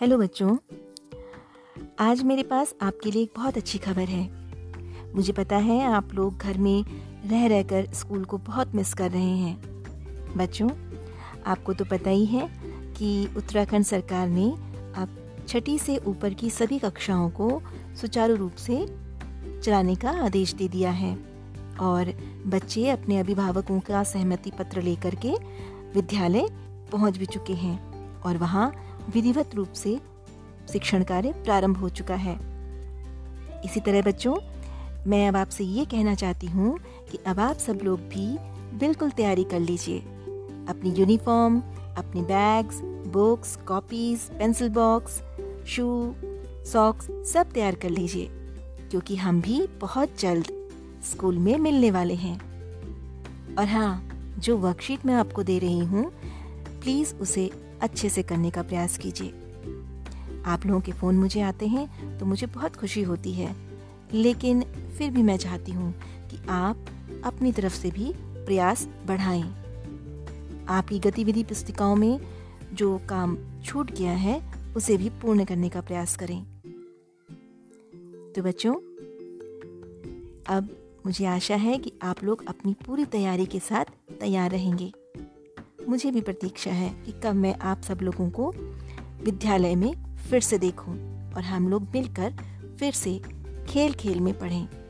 Hello बच्चों। आज मेरे पास आपके लिए एक बहुत अच्छी खबर है। मुझे पता है आप लोग घर में रह रहकर स्कूल को बहुत मिस कर रहे हैं। बच्चों, आपको तो पता ही है कि उत्तराखंड सरकार ने अब छठी से ऊपर की सभी कक्षाओं को सुचारू रूप से चलाने का आदेश दे दिया है और बच्चे अपने अभिभावकों का सहमति पत्र लेकर के विद्यालय पहुँच भी चुके हैं और वहाँ विधिवत रूप से शिक्षण कार्य प्रारंभ हो चुका है। इसी तरह बच्चों, मैं अब आपसे ये कहना चाहती हूँ कि अब आप सब लोग भी बिल्कुल तैयारी कर लीजिए। अपनी यूनिफॉर्म, अपनी bags, books, copies, pencil box, shoe, socks सब तैयार कर लीजिए, क्योंकि हम भी बहुत जल्द स्कूल में मिलने वाले हैं। और हाँ जो वर्कशीट मैं आपको दे रही हूँ प्लीज़ उसे अच्छे से करने का प्रयास कीजिए। आप लोगों के फ़ोन मुझे आते हैं तो मुझे बहुत खुशी होती है। लेकिन फिर भी मैं चाहती हूँ कि आप अपनी तरफ़ से भी प्रयास बढ़ाएँ। आपकी गतिविधि पुस्तिकाओं में जो काम छूट गया है, उसे भी पूर्ण करने का प्रयास करें। तो बच्चों, अब मुझे आशा है कि आप लोग अपनी पूरी तैयारी के साथ तैयार रहेंगे। मुझे भी प्रतीक्षा है कि कब मैं आप सब लोगों को विद्यालय में फिर से देखूँ और हम लोग मिलकर फिर से खेल खेल में पढ़ें।